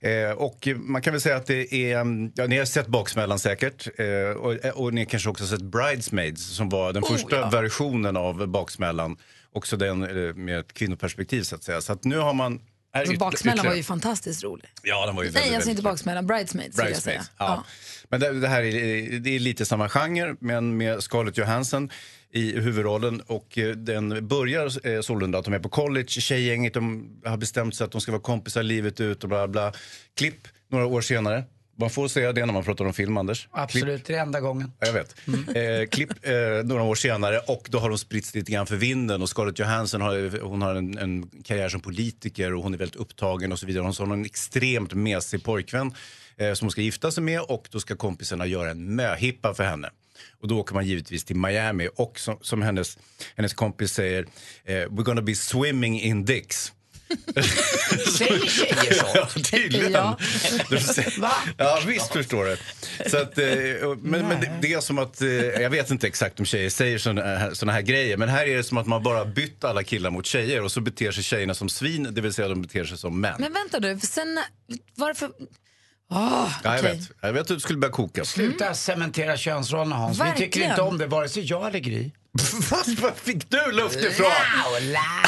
Eh, och man kan väl säga att det är... mm, Ja, ni har sett Baksmällan säkert. Eh, och, och ni kanske också sett Bridesmaids som var den
Oh,
första
ja.
versionen av Baksmällan. Också den eh, med ett kvinnoperspektiv så att säga. Så att nu har man
Alltså, baksmällan var ju fantastiskt rolig.
Ja, den var ju
Nej,
väldigt,
alltså inte baksmällan, Bridesmaids.
Bridesmaids. Ja. Men det, det här är, det är lite samma genre, men med Scarlett Johansson i huvudrollen. Och eh, den börjar eh, sålunda att de är på college, tjejgänget, de har bestämt sig att de ska vara kompisar livet ut och bla bla. Klipp några år senare. Man får säga det när man pratar om film, Anders.
Absolut, det är enda gången.
Ja, Jag vet. Eh, klipp eh, några år senare och då har de spritts lite grann för vinden och Scarlett Johansson har, hon har en, en karriär som politiker och hon är väldigt upptagen och så vidare. Hon har en extremt mesig pojkvän eh, som hon ska gifta sig med och då ska kompisarna göra en möhippa för henne. Och då åker man givetvis till Miami och som, som hennes, hennes kompis säger, eh, we're gonna be swimming in dicks.
Säger tjejer så?
Ja, tydligen.
Ja.
Ja, visst förstår du. Så att, eh, men, men det, det är som att, eh, jag vet inte exakt om tjejer säger såna här, såna här grejer, men här är det som att man bara bytt alla killar mot tjejer och så beter sig tjejerna som svin, det vill säga de beter sig som män.
Men vänta du, sen, varför... Åh,
ja, jag,
okej.
vet. jag vet att du skulle börja koka.
Sluta cementera könsrollerna Hans. Vi tycker
Verkligen.
inte om det, vare sig jag eller Gry.
Var fick du luft ifrån?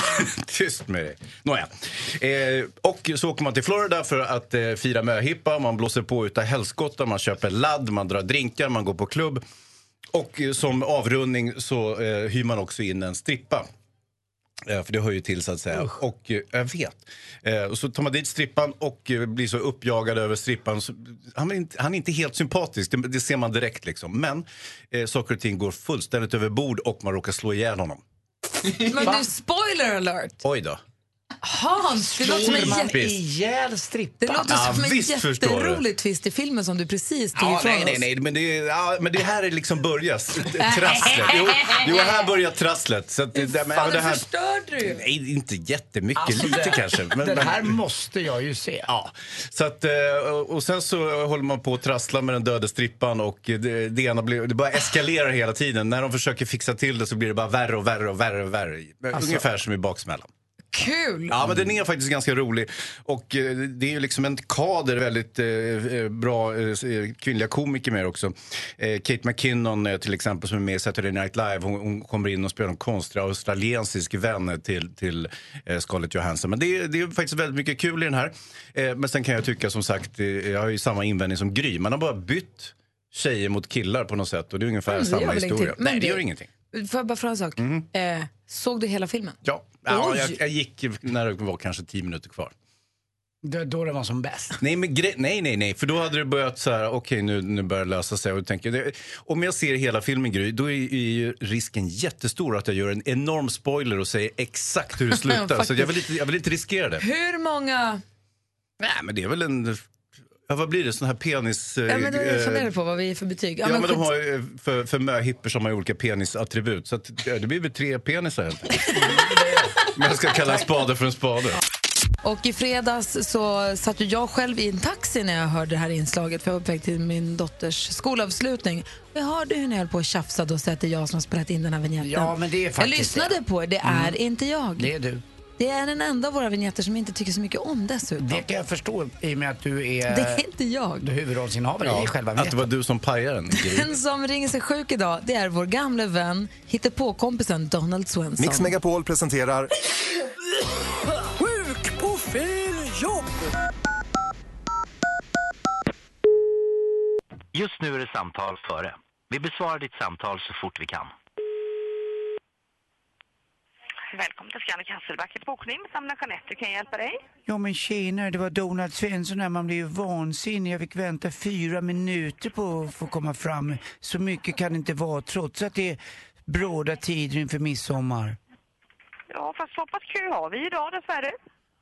Tyst med dig. Nåja. Eh, och så åker man till Florida för att eh, fira möhippa. Man blåser på utav helskotta, man köper ladd, man drar drinkar, man går på klubb. Och eh, som avrundning så eh, hyr man också in en strippa. Eh, för det hör ju till så att säga. Och eh, jag vet. Eh, och så tar man dit strippan och blir så uppjagad över strippan. Så, han, är inte, han är inte helt sympatisk, det, det ser man direkt liksom. Men eh, saker och ting går fullständigt över bord och man råkar slå ihjäl honom.
Men du, spoiler alert!
Oj då.
Hans, det låter som en jätte...
ihjäl strippan?
Det låter
Ja,
som en
visst förstår du.
jätterolig twist i filmen som du precis tog
Ja,
ifrån
nej, nej, nej, men det, är- ja, men det här är liksom börjar. Trasslet. Jo, jo, här börjar trasslet. Så att det, det, men,
Fan,
det här,
förstörde du.
nej, inte jättemycket,
Alltså,
lite
det-
kanske. Men,
Den här måste jag ju se.
Ja, så att, eh, och och sen så håller man på att trassla med den döda strippan och det, det, ena blir, det bara eskalerar hela tiden. När de försöker fixa till det så blir det bara värre och värre och värre och värre.
Alltså-
Ungefär som i baksmällan.
Kul!
Ja, men den är faktiskt ganska rolig. Och eh, det är ju liksom en kader väldigt eh, eh, bra eh, kvinnliga komiker med också. Eh, Kate McKinnon eh, till exempel som är med i Saturday Night Live. Hon, hon kommer in och spelar en konstig australiensisk vän till, till eh, Scarlett Johansson. Men det, är- det är faktiskt väldigt mycket kul i den här. Eh, men sen kan jag tycka som sagt, eh, jag har ju samma invändning som Gry. Man har bara bytt tjejer mot killar på något sätt och det är ungefär
Mm,
samma historia.
ingenting.
Nej, det gör ingenting.
Får jag bara fråga en sak? Eh, såg du hela filmen?
Ja, ja jag, jag gick när det var kanske tio minuter kvar.
Det, då det var som bäst.
Nej, men gre- nej, nej, nej, för då hade det börjat så här, okej nu, nu börjar det lösa sig. Och tänker, det, om jag ser hela filmen Gry, då är, är ju risken jättestor att jag gör en enorm spoiler och säger exakt hur det slutar. så jag vill, inte, jag vill inte riskera det.
Hur många...
Nej, men det är väl en, ja, vad blir det, sån här penis...
Ja, men då
eh,
jag funderar på vad vi är för betyg.
Ja, men de
skit-
har ju, för, för möhippor som har olika penisattribut. Så att, ja, det blir väl tre penisar helt enkelt. Men jag ska kalla en spade för en spade.
Och i fredags så satt jag själv i en taxi när jag hörde det här inslaget för jag var på väg till min dotters skolavslutning. Jag hörde hur ni höll på och tjafsade och sa att det är jag som har spelat in den här vignetten.
Ja, men det är
jag
faktiskt
lyssnade på er, det är
Mm.
inte jag.
Det är du.
Det är den enda av våra vignetter som inte tycker så mycket om dessutom.
Det kan jag förstå i och med att du är,
Det är inte jag.
huvudrollsinnehavare i själva
att det var du som pajade den.
Den som ringer sig sjuk idag, det är vår gamle vän, hittepåkompisen Donald Svensson.
Mix Megapol presenterar
Sjuk på fel jobb!
Just nu är det samtal före. Vi besvarar ditt samtal så fort vi kan.
Välkommen till Scandic Hasselbackets bokning. Samla Jeanette, hur kan jag hjälpa dig?
Ja men tjenare, det var Donald Svensson här. Man blir ju vansinnig. Jag fick vänta fyra minuter på att få komma fram. Så mycket kan det inte vara trots att det är bråda tider inför midsommar.
Ja, fast så pass kö har vi idag dessvärre.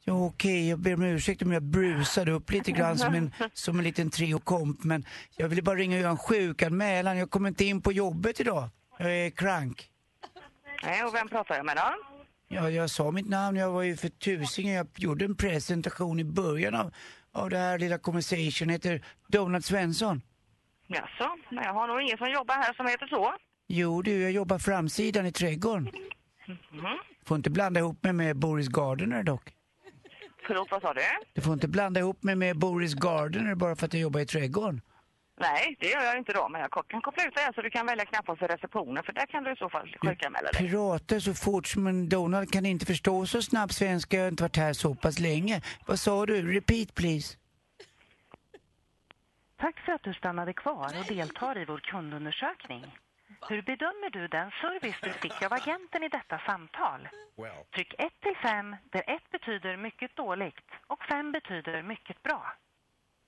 Ja okej, jag ber om ursäkt om jag brusade upp lite grann som en, som en liten triokomp. Men jag ville bara ringa och göra en sjukanmälan. Jag kommer inte in på jobbet idag. Jag är krank.
Nej, och vem pratar jag med då?
Ja, jag sa mitt namn, jag var ju för tusingen. Jag gjorde en presentation i början av, av det här lilla conversation. heter Donald Svensson.
Jaså, men jag har nog ingen som jobbar här som heter så.
Jo du, jag jobbar framsidan i trädgården.
Mhm.
Får inte blanda ihop mig med Boris Gardner dock.
Förlåt, vad sa du?
Du får inte blanda ihop mig med Boris Gardner bara för att jag jobbar i trädgården.
Nej, det gör jag inte då, men jag kan koppla ut det så du kan välja knappen för receptionen, för där kan du i så fall sjukanmäla dig.
Pratar så fort som en Donald kan inte förstå så snabb svenska. Jag har inte varit här så pass länge. Vad sa du? Repeat please.
Tack för att du stannade kvar och deltar i vår kundundersökning. Hur bedömer du den service du fick av agenten i detta samtal? Tryck 1 till 5 där 1 betyder mycket dåligt och 5 betyder mycket bra.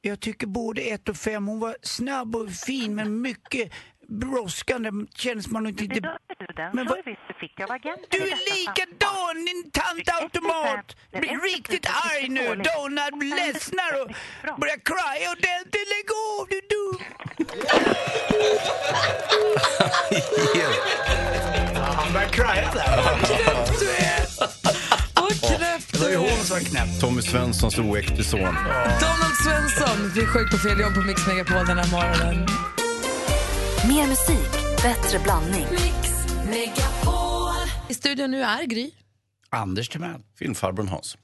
Jag tycker både ett och fem. Hon var snabb och fin men mycket brådskande. Känns man inte...
Bedömer du den
Men vad-
service du fick av agenten
Du är likadan din tantautomat! Blir riktigt arg nu. Donald ledsnar och börjar cry ordentligt. Lägg av, du är dum! Han börjar crya där.
Knäppt
Det var ju hon som var knäpp. Tommy Svenssons oäkte son.
Donald Svensson blir sjuk på fel jobb på Mix Megapol den här morgonen.
Mer musik, bättre blandning.
I studion nu är Gry.
Anders Timell.
Filmfarbrorn Hans.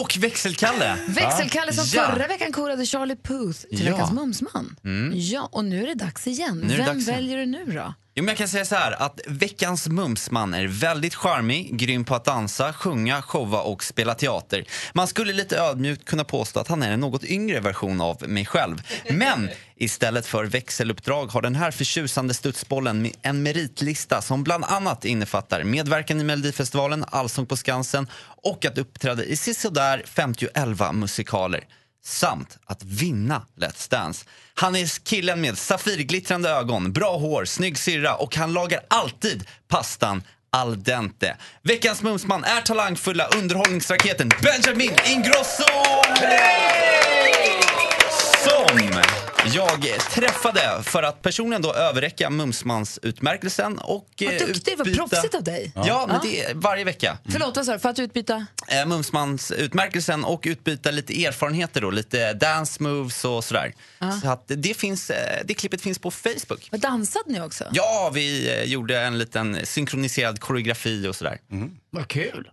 Och Växelkalle.
Växelkalle som
Ja.
förra veckan korade Charlie Puth till
Ja.
veckans mumsman.
Mm.
Ja, och nu är det dags igen.
Nu är det
Vem
dags igen.
väljer du nu då?
Jo, men jag kan säga så här att veckans mumsman är väldigt charmig, grym på att dansa, sjunga, showa och spela teater. Man skulle lite ödmjukt kunna påstå att han är en något yngre version av mig själv. Men istället för växeluppdrag har den här förtjusande studsbollen en meritlista som bland annat innefattar medverkan i Melodifestivalen, Allsång på Skansen och att uppträda i sisådär 50 musikaler samt att vinna Let's Dance. Han är killen med safirglittrande ögon, bra hår, snygg syrra och han lagar alltid pastan al dente. Veckans mumsman är talangfulla underhållningsraketen Benjamin Ingrosso! Som jag träffade för att personligen då överräcka Mumsmansutmärkelsen och
Vad
eh,
duktigt, vad
utbyta-
proffsigt av dig.
Ja,
Ja.
men det är varje vecka.
Förlåt, vad sa du? För att utbyta?
Eh, Mumsmansutmärkelsen och utbyta lite erfarenheter då, lite dance moves och sådär.
Ja.
Så att det, finns, eh, det klippet finns på Facebook.
Vad dansade ni också?
Ja, vi gjorde en liten synkroniserad koreografi och sådär.
Vad kul.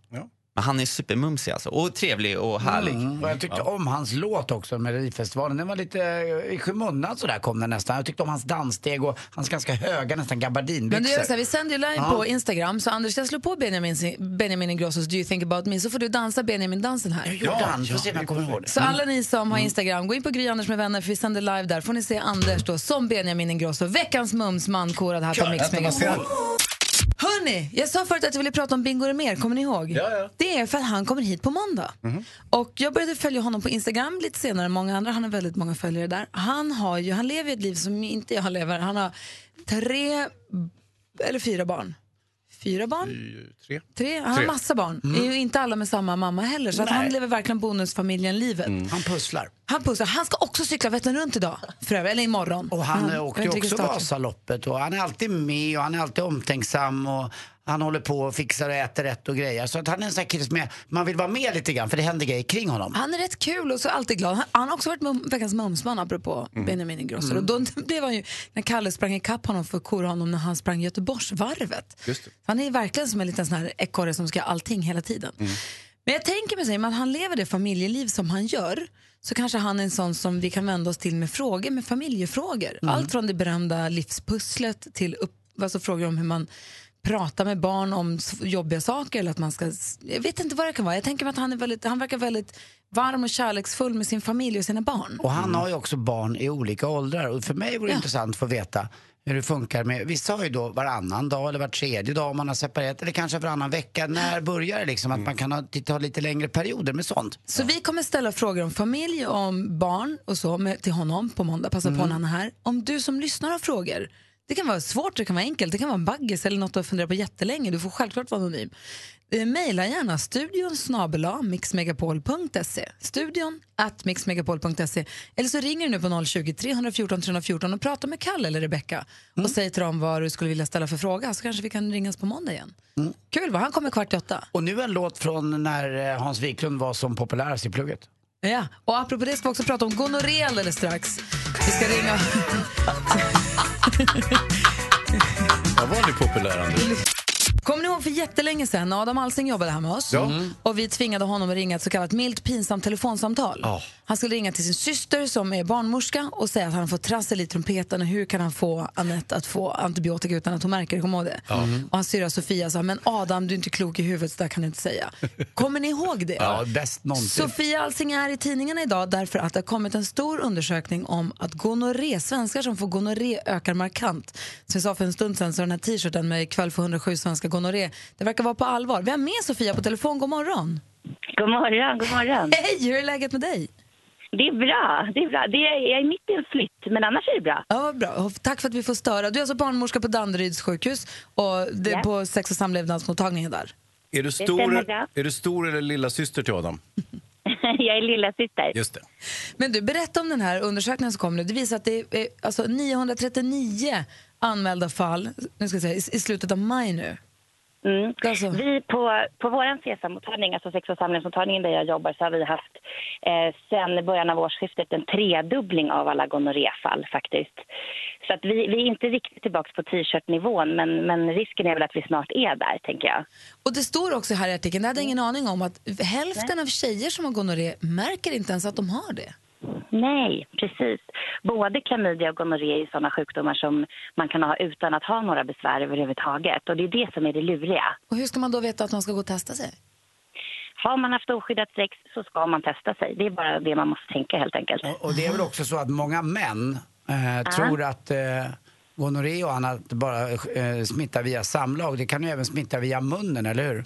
Men han är supermumsig alltså, och trevlig och härlig.
Mm. Och jag tyckte om hans låt också, Melodifestivalen. Den var lite eh, i skymundan sådär kom den nästan. Jag tyckte om hans danssteg och hans ganska höga nästan gabardinbyxor.
Men du gör så här, vi sänder ju live
Ja.
på Instagram, så Anders jag slår på Benjamin, Benjamin Ingrossos Do you think about me så får du dansa Benjamin-dansen här.
Jag gjorde han, får se om jag kommer ihåg det.
Så alla ni som
Mm.
har Instagram, gå in på Gry Anders med vänner för vi sänder live där. får ni se Anders då som Benjamin Ingrosso, veckans mumsman korad här på Mix Megapol. Hörni, jag sa förut att jag ville prata om Bingo mer, kommer ni ihåg?
Ja, ja.
Det är för att han kommer hit på måndag. Och jag började följa honom på Instagram lite senare än många andra. Han har väldigt många följare där. Han, har ju, han lever ju ett liv som inte jag lever. Han har tre eller fyra barn. Fyra barn?
Tre.
Tre? Han har
Tre.
massa barn.
Mm.
är ju inte alla med samma mamma heller. Så att
Nej.
han lever verkligen bonusfamiljen-livet.
Han pusslar.
Han pussar. Han ska också cykla Vättern runt idag, för övrigt, eller imorgon.
Och han
Mm.
eh, åkte ju också. Vasaloppet och han är alltid med och han är alltid omtänksam och han håller på och fixar och äter rätt och grejer. Så att han är en sån här kille som är, man vill vara med lite grann för det händer grejer kring honom.
Han är rätt kul och så alltid glad. Han, han har också varit mum, veckans mumsman apropå
Mm.
Benjamin Ingrosso.
Mm.
Och då blev han ju, när Kalle sprang ikapp honom för att kora honom när han sprang Göteborgsvarvet.
Just det.
Han är verkligen som en liten sån här ekorre som ska göra allting hela tiden.
Mm.
Men jag tänker mig med att han lever det familjeliv som han gör så kanske han är en sån som vi kan vända oss till med frågor, med familjefrågor.
Mm.
Allt från det berömda livspusslet till upp, alltså frågor om hur man pratar med barn om jobbiga saker eller att man ska, jag vet inte vad det kan vara. Jag tänker mig att han, är väldigt, han verkar väldigt varm och kärleksfull med sin familj och sina barn.
Och han har ju också barn i olika åldrar och för mig vore det intressant att få veta hur det funkar med, vissa har ju då varannan dag eller var tredje dag om man har separerat eller kanske varannan vecka. När börjar det liksom att man kan ha, ta lite längre perioder med sånt?
Så vi kommer ställa frågor om familj, om barn och så med, till honom på måndag. Passa på
Mm.
när han är här. Om du som lyssnar har frågor, det kan vara svårt, det kan vara enkelt, det kan vara en baggis eller något du har funderat på jättelänge. Du får självklart vara anonym. Eh, Maila gärna studion snabela mixmegapol.se. Studion at mixmegapol.se. Eller så ringer du nu på 020 314 314 och pratar med Kalle eller Rebecca
Mm.
och säger till dem vad du skulle vilja ställa för fråga så kanske vi kan ringas på måndag igen.
Mm.
Kul va? Han kommer kvart i åtta.
Och nu en låt från när eh, Hans Wiklund var som populärast i plugget.
Ja, och apropå det ska vi också prata om gonorré alldeles strax. Vi ska ringa...
Jag var ni populär, Anders.
Kommer ni ihåg för jättelänge sedan när Adam Alsing jobbade här med oss
Ja.
Mm. och vi tvingade honom att ringa ett så kallat milt pinsamt telefonsamtal.
Ja.
Han skulle ringa till sin syster som är barnmorska och säga att han har fått trassel i trumpeten och hur kan han få Annette att få antibiotika utan att hon märker det, kommer ihåg det? Och hans syrra Sofia sa, men Adam du är inte klok i huvudet så där kan du inte säga. Kommer ni ihåg det?
Ja, bäst någonsin.
Sofia Alsing är i tidningarna idag därför att det har kommit en stor undersökning om att gonorré, svenskar som får gonorré ökar markant. Som vi sa för en stund sedan så den här t-shirten med ikväll för 107 svenska gonorré, det verkar vara på allvar. Vi har med Sofia på telefon, god morgon.
God morgon, god morgon.
Hej, hur är läget med dig?
Det är bra, det är bra. Det är, jag är mitt i en flytt, men annars är det bra.
Ja, bra. Tack för att vi får störa. Du är alltså barnmorska på Danderyds sjukhus och det är
Ja.
på sex och samlevnadsmottagningen där.
Är du, stor, är du stor eller lilla syster till Adam?
jag är lilla syster.
Just det.
Men du, berätta om den här undersökningen som kom nu. Det visar att det är alltså 939 anmälda fall nu ska jag säga, i i slutet av maj nu.
Mm.
Alltså.
Vi på, på vår CESAM-mottagning, alltså sex och samlevnadsmottagningen där jag jobbar, så har vi haft eh, sen början av årsskiftet en tredubbling av alla gonorréfall faktiskt. Så att vi, vi är inte riktigt tillbaka på t-shirt-nivån, men, men risken är väl att vi snart är där, tänker jag.
Och det står också här i artikeln, det hade jag ingen aning om, att hälften av tjejer som har gonorré märker inte ens att de har det.
Nej, precis. Både klamydia och gonorré är sådana sjukdomar som man kan ha utan att ha några besvär överhuvudtaget. Och det är det som är det luriga.
Och hur ska man då veta att man ska gå och testa sig?
Har man haft oskyddat sex så ska man testa sig. Det är bara det man måste tänka helt enkelt.
Och det är väl också så att många män eh, tror att eh, gonorré och annat bara eh, smittar via samlag. Det kan ju även smitta via munnen, eller hur?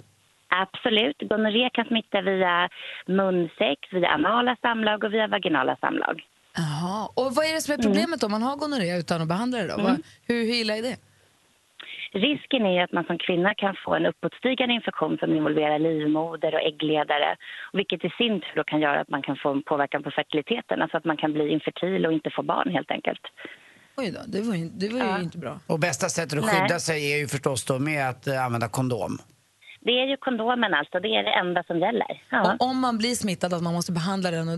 Absolut. Gonorré kan smitta via munsex, via anala samlag och via vaginala samlag.
Jaha. Och vad är det som är problemet om man har gonorré utan att behandla det då?
Mm.
Vad, hur, hur illa är det?
Risken är att man som kvinna kan få en uppåtstigande infektion som involverar livmoder och äggledare. Vilket i sin tur då kan göra att man kan få en påverkan på fertiliteten. Alltså att man kan bli infertil och inte få barn helt enkelt.
Oj då, det var ju, det var ju inte bra.
Och bästa sättet att
Nej.
skydda sig är ju förstås då med att eh, använda kondom.
Det är ju kondomen alltså, det är det enda som gäller. Ja.
Och om man blir smittad att man måste behandla den,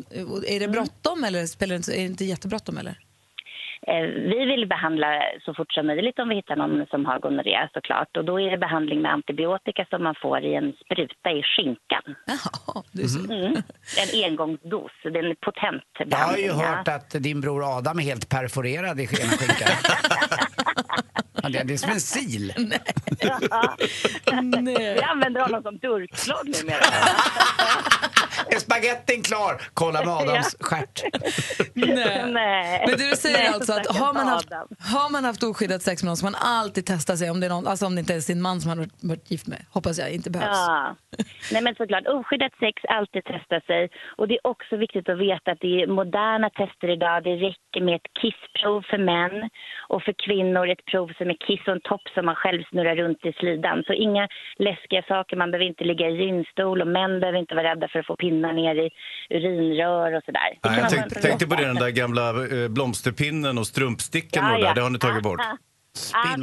är det bråttom eller spelar det, inte- är det inte jättebråttom eller?
Eh, Vi vill behandla så fort som möjligt om vi hittar någon som har gonorré såklart. Och då är det behandling med antibiotika som man får i en spruta i skinkan. Mm. En engångsdos, det är en potent
Jag har
behandling.
ju hört att din bror Adam är helt perforerad i ena skinkan. Det är som en sil.
Vi använder honom som durkslag numera.
Är spagettin klar? Kolla med Adams stjärt.
Nej.
Nej.
Men du säger
Nej,
alltså att har man, haft,
Adam.
har man haft oskyddat sex med någon så man alltid testar sig om det, är någon, alltså om det inte är sin man som man har varit, varit gift med. Hoppas jag inte behövs.
Ja. Nej men såklart, oskyddat sex, alltid testa sig. Och det är också viktigt att veta att det är moderna tester idag. Det räcker med ett kissprov för män och för kvinnor ett prov som är kiss och en topp som man själv snurrar runt i slidan. Så inga läskiga saker, man behöver inte ligga i gynstol och män behöver inte vara rädda för att få pinnar ner i urinrör och sådär.
Nej, jag
vara
tänk,
en
tänkte på det, den där gamla eh, blomsterpinnen och strumpsticken och det där. Det har ni tagit bort.
Ja,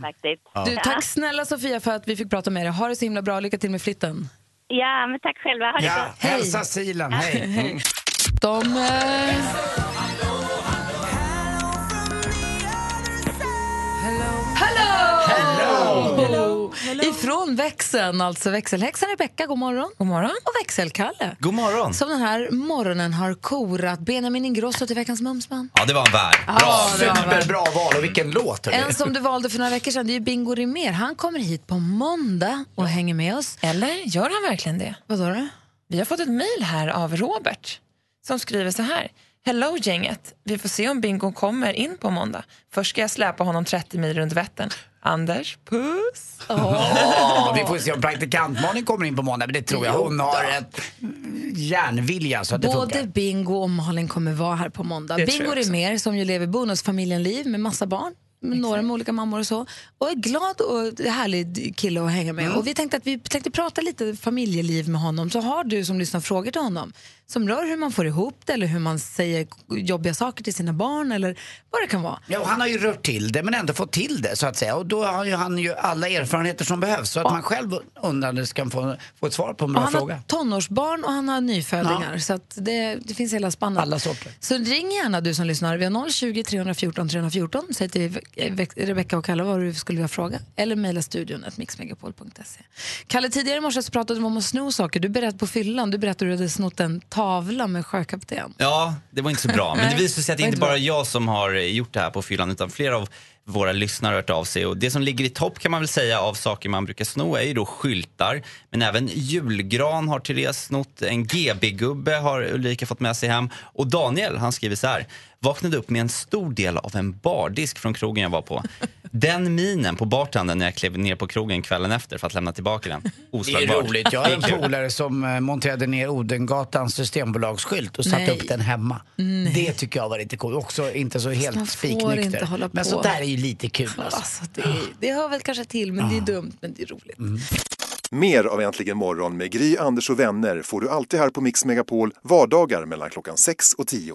faktiskt.
Ja.
Du, tack snälla Sofia för att vi fick prata med dig. Ha det så himla bra. Lycka till med flytten.
Ja, men tack själva. Ha det
Ja,
bra.
hälsa silen. Hej. Mm.
De... Eh... Hello! Ifrån växeln, alltså växelhäxan Rebecka, god morgon. God morgon. Och växelkalle.
God morgon.
Som den här morgonen har korat Benjamin Ingrosso till veckans Mumsman.
Ja, det var en värd.
Ja, det var en
Superbra val och vilken låt. hörni.
En som du valde för några veckor sedan, det är ju Bingo Rimér. Han kommer hit på måndag och hänger med oss.
Eller gör han verkligen det?
Vadå då?
Vi har fått ett mejl här av Robert som skriver så här. Hello gänget, vi får se om Bingo kommer in på måndag. Först ska jag släpa honom 30 mil runt Vättern. Anders, puss!
Ja, vi får se om praktikant Malin kommer in på måndag, men det tror jag. Hon har ett järnvilja så att det
Både
funkar.
Bingo och Malin kommer vara här på måndag.
Det
Bingo
också.
Rimér som ju lever bonusfamiljenliv med massa barn. Med några med olika mammor och så. Och är glad och härlig kille att hänga med.
Mm.
Och vi tänkte att vi tänkte prata lite familjeliv med honom. Så har du som lyssnar frågor till honom som rör hur man får ihop det eller hur man säger jobbiga saker till sina barn eller vad det kan vara.
Ja, och han har ju rört till det men ändå fått till det så att säga. Och då har ju han ju alla erfarenheter som behövs så att man själv undrande ska få, få ett svar på en bra
han
fråga.
har tonårsbarn och han har nyfödingar. Så att det, det finns hela spannet.
Alla sorter.
Så ring gärna du som lyssnar. Vi har 020 314 314. Säg till Rebecca och Kalle vad du skulle vilja fråga. Eller mejla studion mixmegapol.se. Kalle, tidigare i morse så pratade vi om att sno saker. Du berättade på fyllan. Du berättade att du hade snott en tavla med sjökapten.
Ja, det var inte så bra. Men det visar sig att det inte bara jag som har gjort det här på fyllan utan flera av våra lyssnare har hört av sig. Och det som ligger i topp kan man väl säga av saker man brukar sno är ju då skyltar. Men även julgran har Therese snott. En GB-gubbe har Ulrika fått med sig hem. Och Daniel, han skriver så här. Vaknade upp med en stor del av en bardisk från krogen jag var på. Den minen på bartendern när jag klev ner på krogen kvällen efter för att lämna tillbaka den.
Det är
Oslagbart.
roligt. Jag har en
är
polare som eh, monterade ner Odengatans systembolagsskylt och satte
Nej.
upp den hemma.
Nej.
Det tycker jag var lite coolt. Också inte så helt spiknykter. Men så där är ju lite kul alltså.
Alltså, det, det hör väl kanske till, men det är dumt, men det är roligt.
Mer av Äntligen morgon med Gry, Anders och vänner får du alltid här på Mix Megapol vardagar mellan klockan 6 och 10.